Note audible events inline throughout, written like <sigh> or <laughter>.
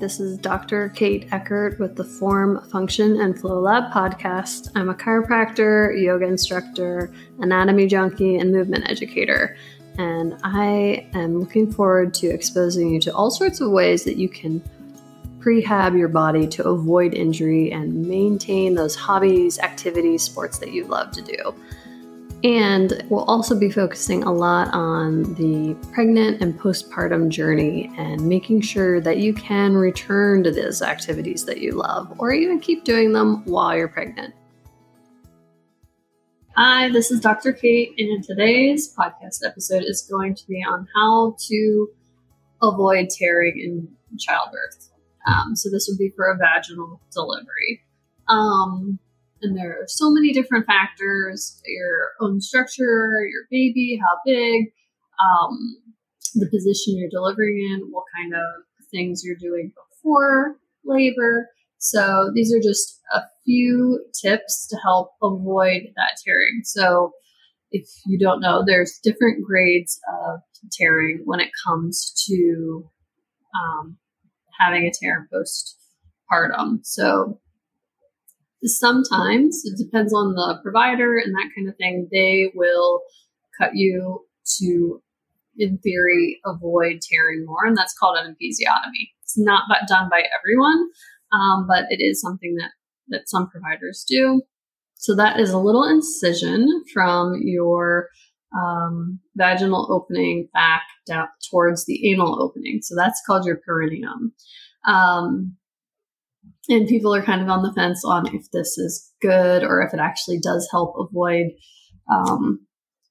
This is Dr. Kate Eckert with the Form, Function, and Flow Lab podcast. I'm a chiropractor, yoga instructor, anatomy junkie, and movement educator. And I am looking forward to exposing you to all sorts of ways that you can prehab your body to avoid injury and maintain those hobbies, activities, sports that you love to do. And we'll also be focusing a lot on the pregnant and postpartum journey and making sure that you can return to those activities that you love or even keep doing them while you're pregnant. Hi, this is Dr. Kate, and today's podcast episode is going to be on how to avoid tearing in childbirth. Um, so, this would be for a vaginal delivery. Um, and there are so many different factors your own structure, your baby, how big, um, the position you're delivering in, what kind of things you're doing before labor. So these are just a few tips to help avoid that tearing. So if you don't know, there's different grades of tearing when it comes to um, having a tear postpartum. So sometimes it depends on the provider and that kind of thing. They will cut you to, in theory, avoid tearing more, and that's called an episiotomy. It's not done by everyone, um, but it is something that that some providers do. So that is a little incision from your um, vaginal opening back down towards the anal opening. So that's called your perineum. Um, and people are kind of on the fence on if this is good or if it actually does help avoid um,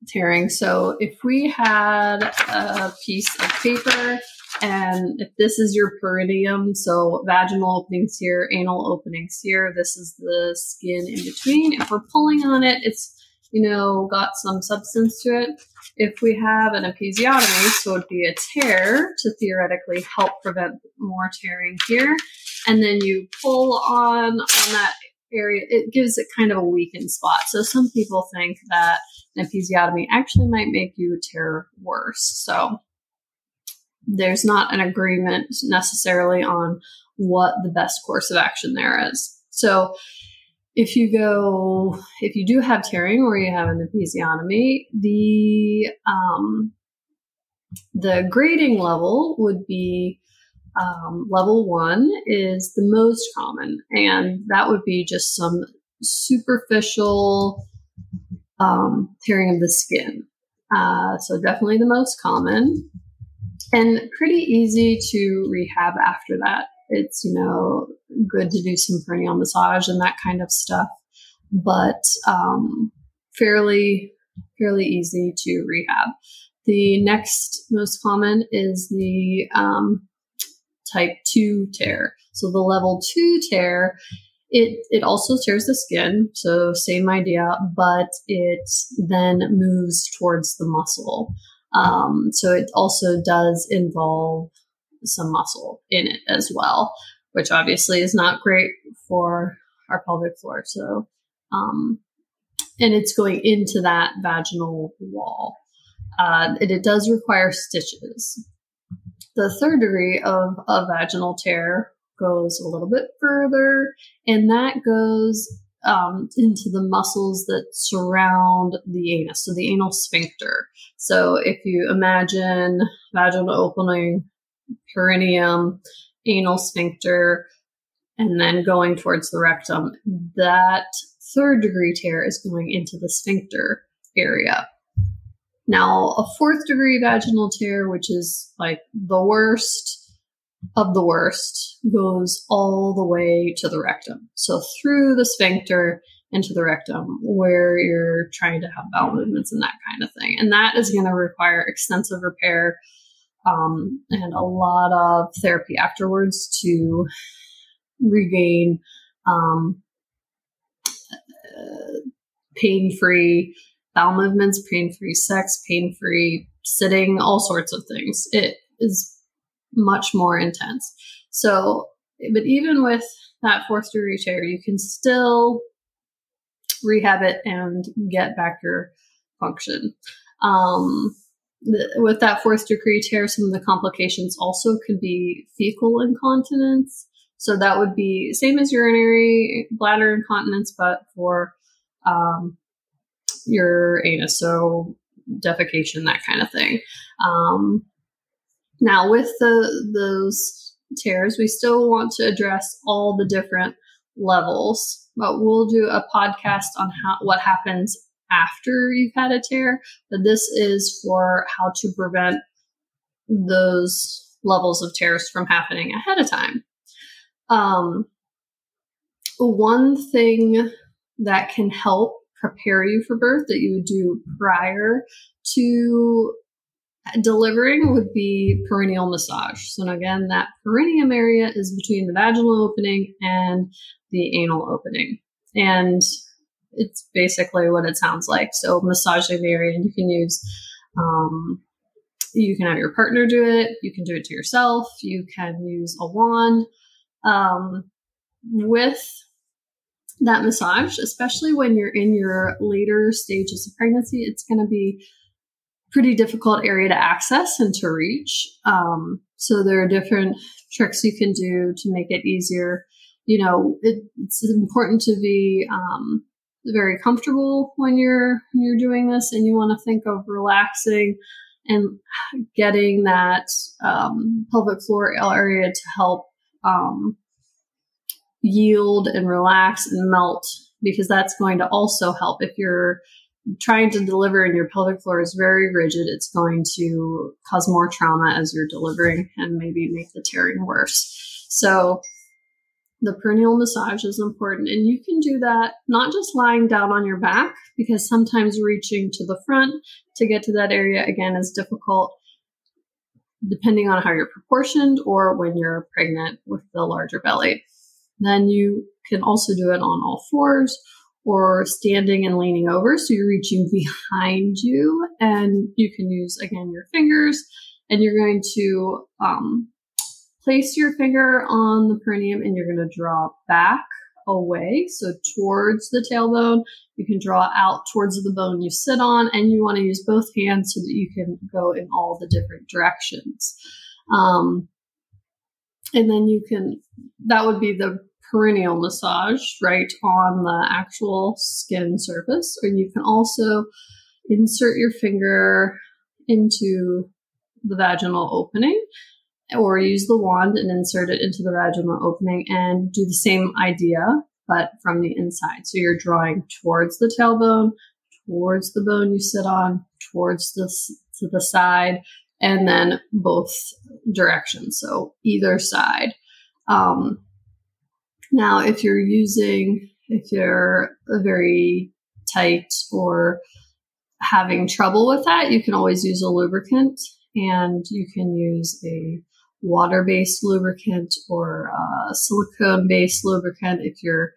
tearing. So if we had a piece of paper and if this is your perineum, so vaginal openings here, anal openings here, this is the skin in between. If we're pulling on it, it's you know, got some substance to it. If we have an episiotomy, so it'd be a tear to theoretically help prevent more tearing here, and then you pull on on that area, it gives it kind of a weakened spot. So some people think that an episiotomy actually might make you tear worse. So there's not an agreement necessarily on what the best course of action there is. So if you go, if you do have tearing or you have an episiotomy, the um, the grading level would be um, level one is the most common, and that would be just some superficial um, tearing of the skin. Uh, so definitely the most common, and pretty easy to rehab after that it's you know good to do some perineal massage and that kind of stuff. But um, fairly fairly easy to rehab. The next most common is the um, type 2 tear. So the level 2 tear it it also tears the skin so same idea but it then moves towards the muscle. Um, so it also does involve some muscle in it as well, which obviously is not great for our pelvic floor. So, um, and it's going into that vaginal wall. Uh, and it does require stitches. The third degree of a vaginal tear goes a little bit further, and that goes um, into the muscles that surround the anus, so the anal sphincter. So if you imagine vaginal opening perineum, anal sphincter, and then going towards the rectum. That third degree tear is going into the sphincter area. Now, a fourth degree vaginal tear, which is like the worst of the worst, goes all the way to the rectum. So through the sphincter into the rectum, where you're trying to have bowel movements and that kind of thing. And that is going to require extensive repair um, and a lot of therapy afterwards to regain um, uh, pain free bowel movements, pain free sex, pain free sitting, all sorts of things. It is much more intense. So, but even with that fourth degree tear, you can still rehab it and get back your function. Um, with that fourth degree tear, some of the complications also could be fecal incontinence. So that would be same as urinary bladder incontinence, but for um, your anus, so defecation, that kind of thing. Um, now, with the those tears, we still want to address all the different levels, but we'll do a podcast on how what happens after you've had a tear. But this is for how to prevent those levels of tears from happening ahead of time. Um, one thing that can help prepare you for birth that you would do prior to delivering would be perineal massage. So again, that perineum area is between the vaginal opening and the anal opening. And it's basically what it sounds like. So massaging the area, and you can use, um, you can have your partner do it. You can do it to yourself. You can use a wand. Um, with that massage, especially when you're in your later stages of pregnancy, it's going to be pretty difficult area to access and to reach. Um, so there are different tricks you can do to make it easier. You know, it, it's important to be um, very comfortable when you're when you're doing this, and you want to think of relaxing and getting that um, pelvic floor area to help um, yield and relax and melt because that's going to also help. If you're trying to deliver and your pelvic floor is very rigid it's going to cause more trauma as you're delivering and maybe make the tearing worse. So the perineal massage is important and you can do that not just lying down on your back because sometimes reaching to the front to get to that area again is difficult depending on how you're proportioned or when you're pregnant with the larger belly then you can also do it on all fours or standing and leaning over. So you're reaching behind you and you can use again your fingers and you're going to um, place your finger on the perineum and you're going to draw back away. So towards the tailbone, you can draw out towards the bone you sit on and you want to use both hands so that you can go in all the different directions. Um, and then you can, that would be the perineal massage right on the actual skin surface, or you can also insert your finger into the vaginal opening or use the wand and insert it into the vaginal opening and do the same idea but from the inside. So you're drawing towards the tailbone, towards the bone you sit on, towards the to the side, and then both directions. So either side. Um, now, if you're using, if you're very tight or having trouble with that, you can always use a lubricant and you can use a water based lubricant or a silicone based lubricant. If your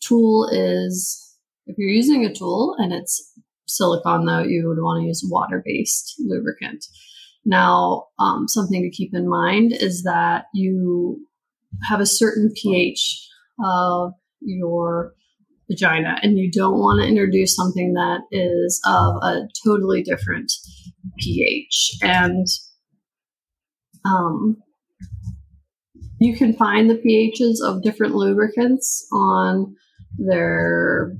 tool is, if you're using a tool and it's silicone though, you would want to use water based lubricant. Now, um, something to keep in mind is that you have a certain pH of your vagina and you don't want to introduce something that is of a totally different pH. And um, you can find the pHs of different lubricants on their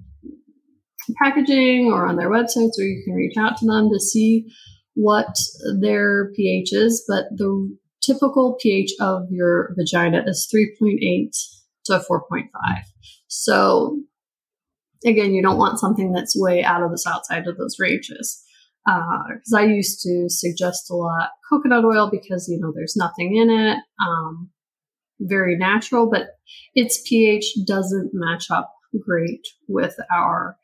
packaging or on their websites, or you can reach out to them to see what their pH is. But the typical pH of your vagina is 3.8 to 4.5. So again, you don't want something that's way out of this outside of those ranges. Because uh, I used to suggest a lot coconut oil because you know there's nothing in it, um, very natural, but its pH doesn't match up great with our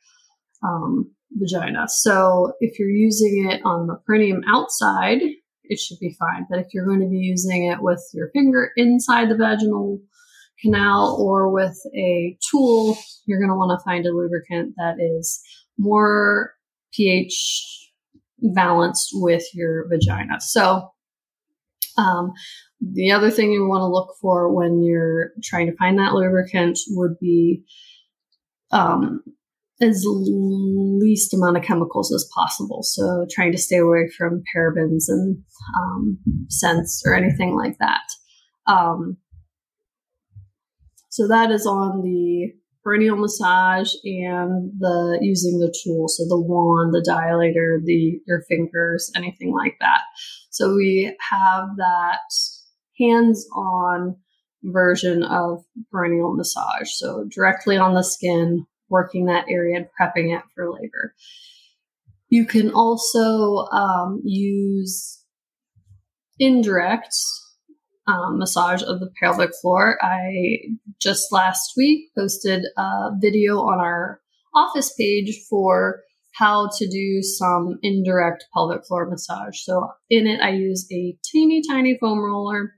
um, vagina. So if you're using it on the perineum outside, it should be fine. But if you're going to be using it with your finger inside the vaginal canal or with a tool, you're going to want to find a lubricant that is more pH balanced with your vagina. So, um, the other thing you want to look for when you're trying to find that lubricant would be um, as least amount of chemicals as possible. So trying to stay away from parabens and um, scents or anything like that. Um, so that is on the perineal massage and the using the tool, so the wand, the dilator, the your fingers, anything like that. So we have that hands-on version of perineal massage. So directly on the skin, working that area and prepping it for labor. You can also um, use indirect um, massage of the pelvic floor. I just last week posted a video on our office page for how to do some indirect pelvic floor massage. So in it, I use a teeny tiny foam roller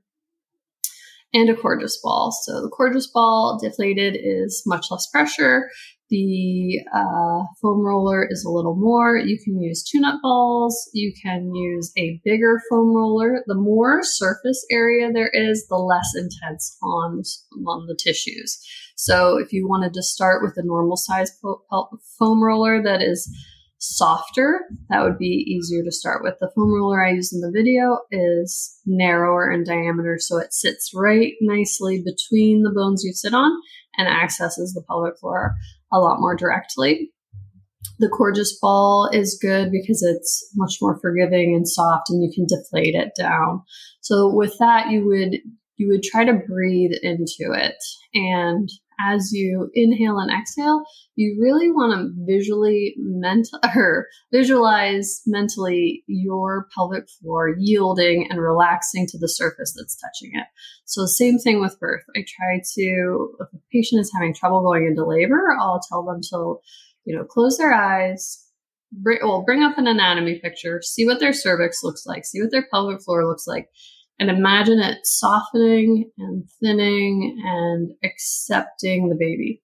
and a Coregeous ball. So the Coregeous ball deflated is much less pressure. The uh, foam roller is a little more. You can use tune-up balls. You can use a bigger foam roller. The more surface area there is, the less intense on, on the tissues. So if you wanted to start with a normal size foam roller that is softer, that would be easier to start with. The foam roller I use in the video is narrower in diameter, so it sits right nicely between the bones you sit on and accesses the pelvic floor a lot more directly. The Coregeous ball is good because it's much more forgiving and soft and you can deflate it down. So with that, you would you would try to breathe into it. And as you inhale and exhale, you really want to visually mental <laughs> or visualize mentally your pelvic floor yielding and relaxing to the surface that's touching it. So same thing with birth. I try to if a patient is having trouble going into labor, I'll tell them to, you know, close their eyes, bring, well, bring up an anatomy picture, see what their cervix looks like, see what their pelvic floor looks like, and imagine it softening and thinning and accepting the baby.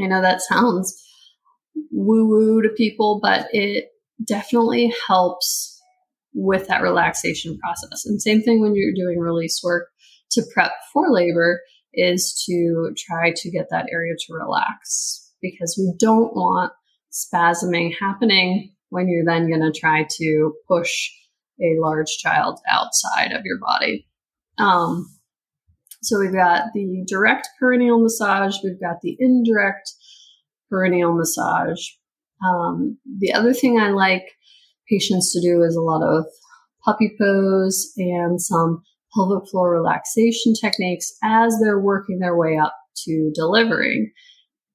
I know that sounds woo woo to people, but it definitely helps with that relaxation process. And same thing when you're doing release work to prep for labor is to try to get that area to relax because we don't want spasming happening when you're then going to try to push a large child outside of your body. Um, so we've got the direct perineal massage, we've got the indirect perineal massage. Um, the other thing I like patients to do is a lot of puppy pose and some pelvic floor relaxation techniques as they're working their way up to delivering.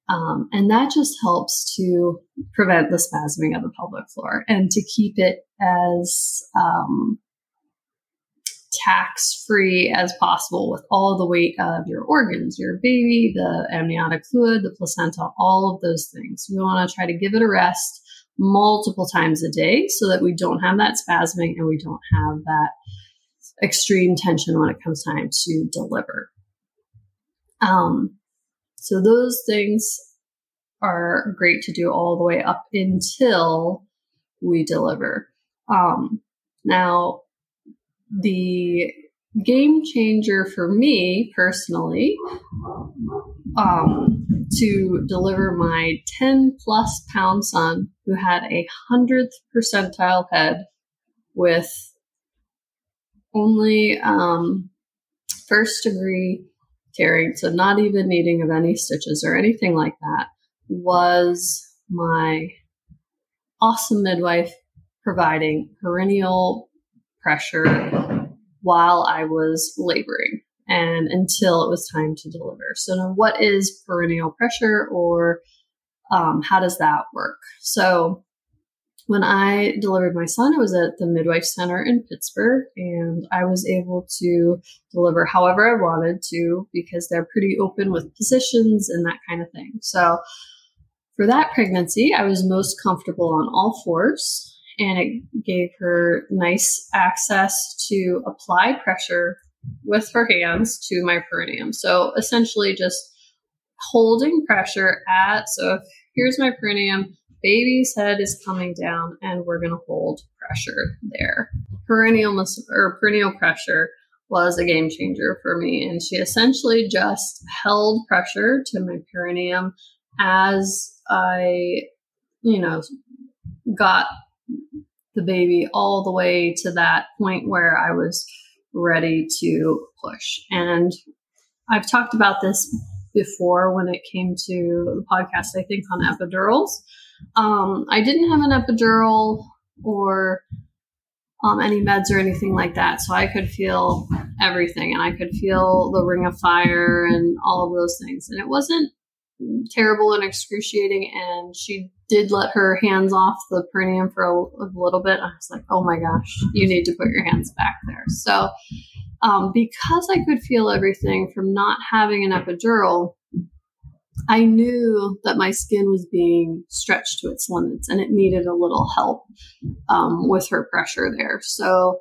Um, and that just helps to prevent the spasming of the pelvic floor and to keep it as um, tax free as possible with all the weight of your organs, your baby, the amniotic fluid, the placenta, all of those things. We want to try to give it a rest multiple times a day so that we don't have that spasming and we don't have that extreme tension when it comes time to deliver. Um, so those things are great to do all the way up until we deliver. Um, now, the game changer for me personally um, to deliver my 10 plus pound son who had a hundredth percentile head with only um, first degree tearing, so not even needing of any stitches or anything like that, was my awesome midwife providing perineal pressure while I was laboring and until it was time to deliver. So now what is perineal pressure or um, how does that work? So when I delivered my son, it was at the Midwife Center in Pittsburgh, and I was able to deliver however I wanted to because they're pretty open with positions and that kind of thing. So for that pregnancy, I was most comfortable on all fours, and it gave her nice access to apply pressure with her hands to my perineum. So essentially, just holding pressure at, so here's my perineum baby's head is coming down and we're going to hold pressure there. Perineal or perineal pressure was a game changer for me. And she essentially just held pressure to my perineum as I, you know, got the baby all the way to that point where I was ready to push. And I've talked about this before when it came to the podcast, I think on epidurals. Um, I didn't have an epidural or um, any meds or anything like that. So I could feel everything and I could feel the ring of fire and all of those things. And it wasn't terrible and excruciating. And she did let her hands off the perineum for a, a little bit. I was like, oh my gosh, you need to put your hands back there. So um, because I could feel everything from not having an epidural, I knew that my skin was being stretched to its limits and it needed a little help um, with her pressure there. So,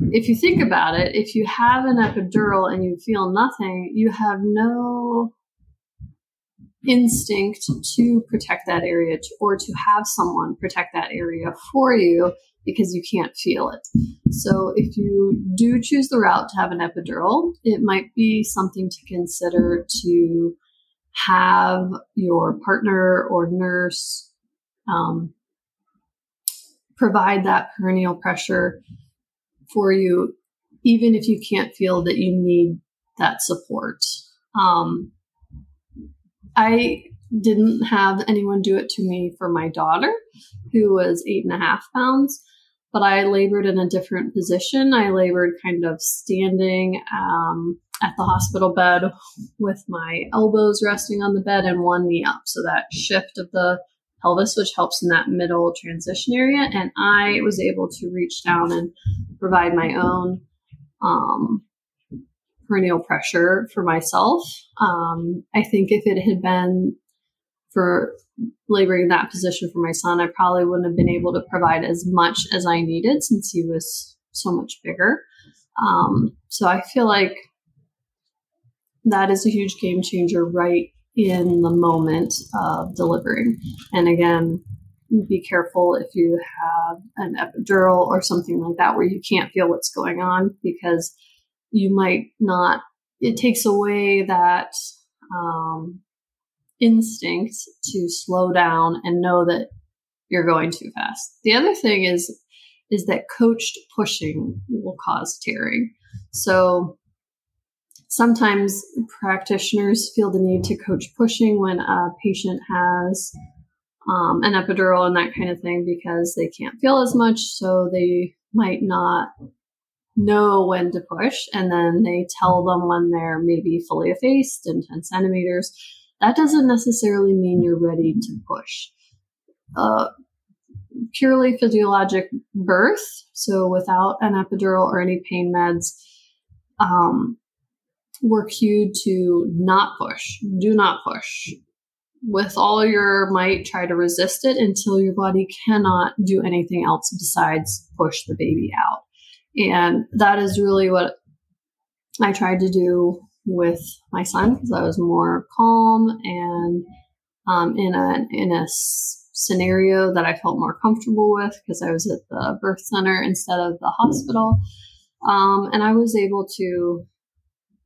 if you think about it, if you have an epidural and you feel nothing, you have no instinct to protect that area or to have someone protect that area for you because you can't feel it. So, if you do choose the route to have an epidural, it might be something to consider to have your partner or nurse um, provide that perineal pressure for you, even if you can't feel that you need that support. Um, I didn't have anyone do it to me for my daughter, who was eight and a half pounds, but I labored in a different position. I labored kind of standing um, at the hospital bed with my elbows resting on the bed and one knee up. So that shift of the pelvis, which helps in that middle transition area. And I was able to reach down and provide my own um, perineal pressure for myself. Um, I think if it had been for laboring that position for my son, I probably wouldn't have been able to provide as much as I needed since he was so much bigger. Um, so I feel like that is a huge game changer right in the moment of delivering. And again, be careful if you have an epidural or something like that where you can't feel what's going on because you might not, it takes away that um, instinct to slow down and know that you're going too fast. The other thing is, is that coached pushing will cause tearing. So sometimes practitioners feel the need to coach pushing when a patient has um, an epidural and that kind of thing because they can't feel as much, so they might not know when to push, and then they tell them when they're maybe fully effaced and 10 centimeters. That doesn't necessarily mean you're ready to push. Uh, purely physiologic birth, so without an epidural or any pain meds, um, we're cued to not push. Do not push. With all your might, try to resist it until your body cannot do anything else besides push the baby out. And that is really what I tried to do with my son because I was more calm and um, in a in a scenario that I felt more comfortable with because I was at the birth center instead of the hospital. Um, and I was able to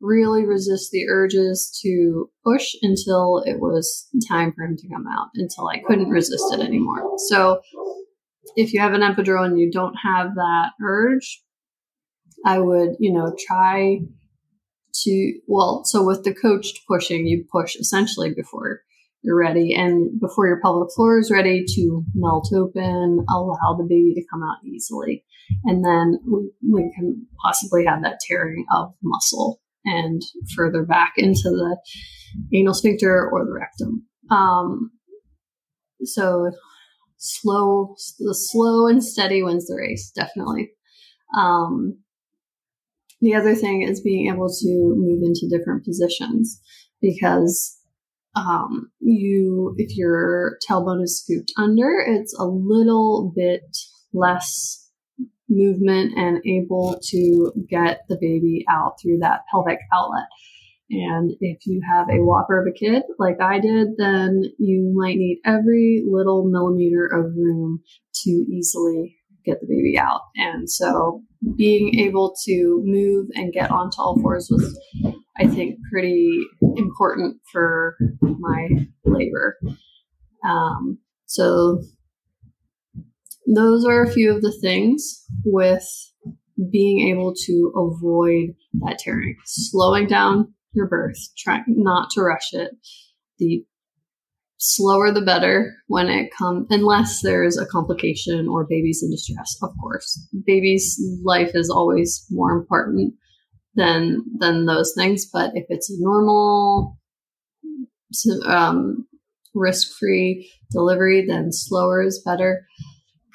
really resist the urges to push until it was time for him to come out, until I couldn't resist it anymore. So if you have an epidural and you don't have that urge, I would, you know, try to, well, so with the coached pushing, you push essentially before you're ready and before your pelvic floor is ready to melt open, allow the baby to come out easily. And then we, we can possibly have that tearing of muscle and further back into the anal sphincter or the rectum. Um, so slow, the slow and steady wins the race, definitely. Um, the other thing is being able to move into different positions because um, you, if your tailbone is scooped under, it's a little bit less movement and able to get the baby out through that pelvic outlet. And if you have a whopper of a kid like I did, then you might need every little millimeter of room to easily get the baby out. And so being able to move and get onto all fours was, I think, pretty important for my labor. Um, so, those are a few of the things with being able to avoid that tearing, slowing down your birth, trying not to rush it. The slower the better when it comes, unless there's a complication or baby's in distress, of course. Baby's life is always more important than than those things. But if it's a normal, um, risk-free delivery, then slower is better.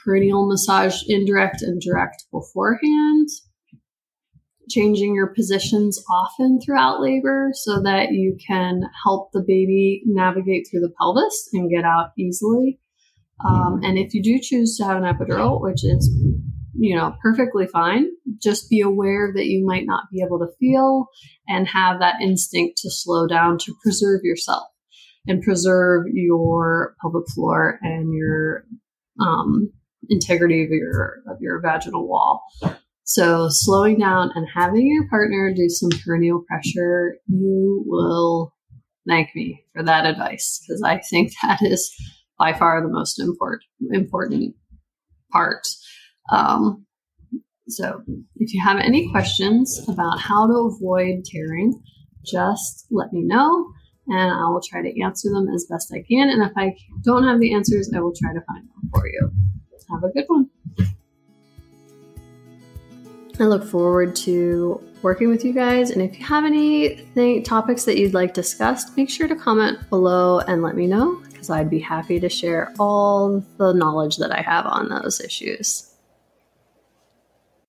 Perineal massage, indirect and direct beforehand. Changing your positions often throughout labor so that you can help the baby navigate through the pelvis and get out easily. Um, and if you do choose to have an epidural, which is you know, perfectly fine. Just be aware that you might not be able to feel and have that instinct to slow down to preserve yourself and preserve your pelvic floor and your um, integrity of your of your vaginal wall. So slowing down and having your partner do some perineal pressure, you will thank me for that advice because I think <laughs> that is by far the most important important part um, so if you have any questions about how to avoid tearing, just let me know and I will try to answer them as best I can. And if I don't have the answers, I will try to find them for you. Have a good one. I look forward to working with you guys. And if you have any th- topics that you'd like discussed, make sure to comment below and let me know because I'd be happy to share all the knowledge that I have on those issues.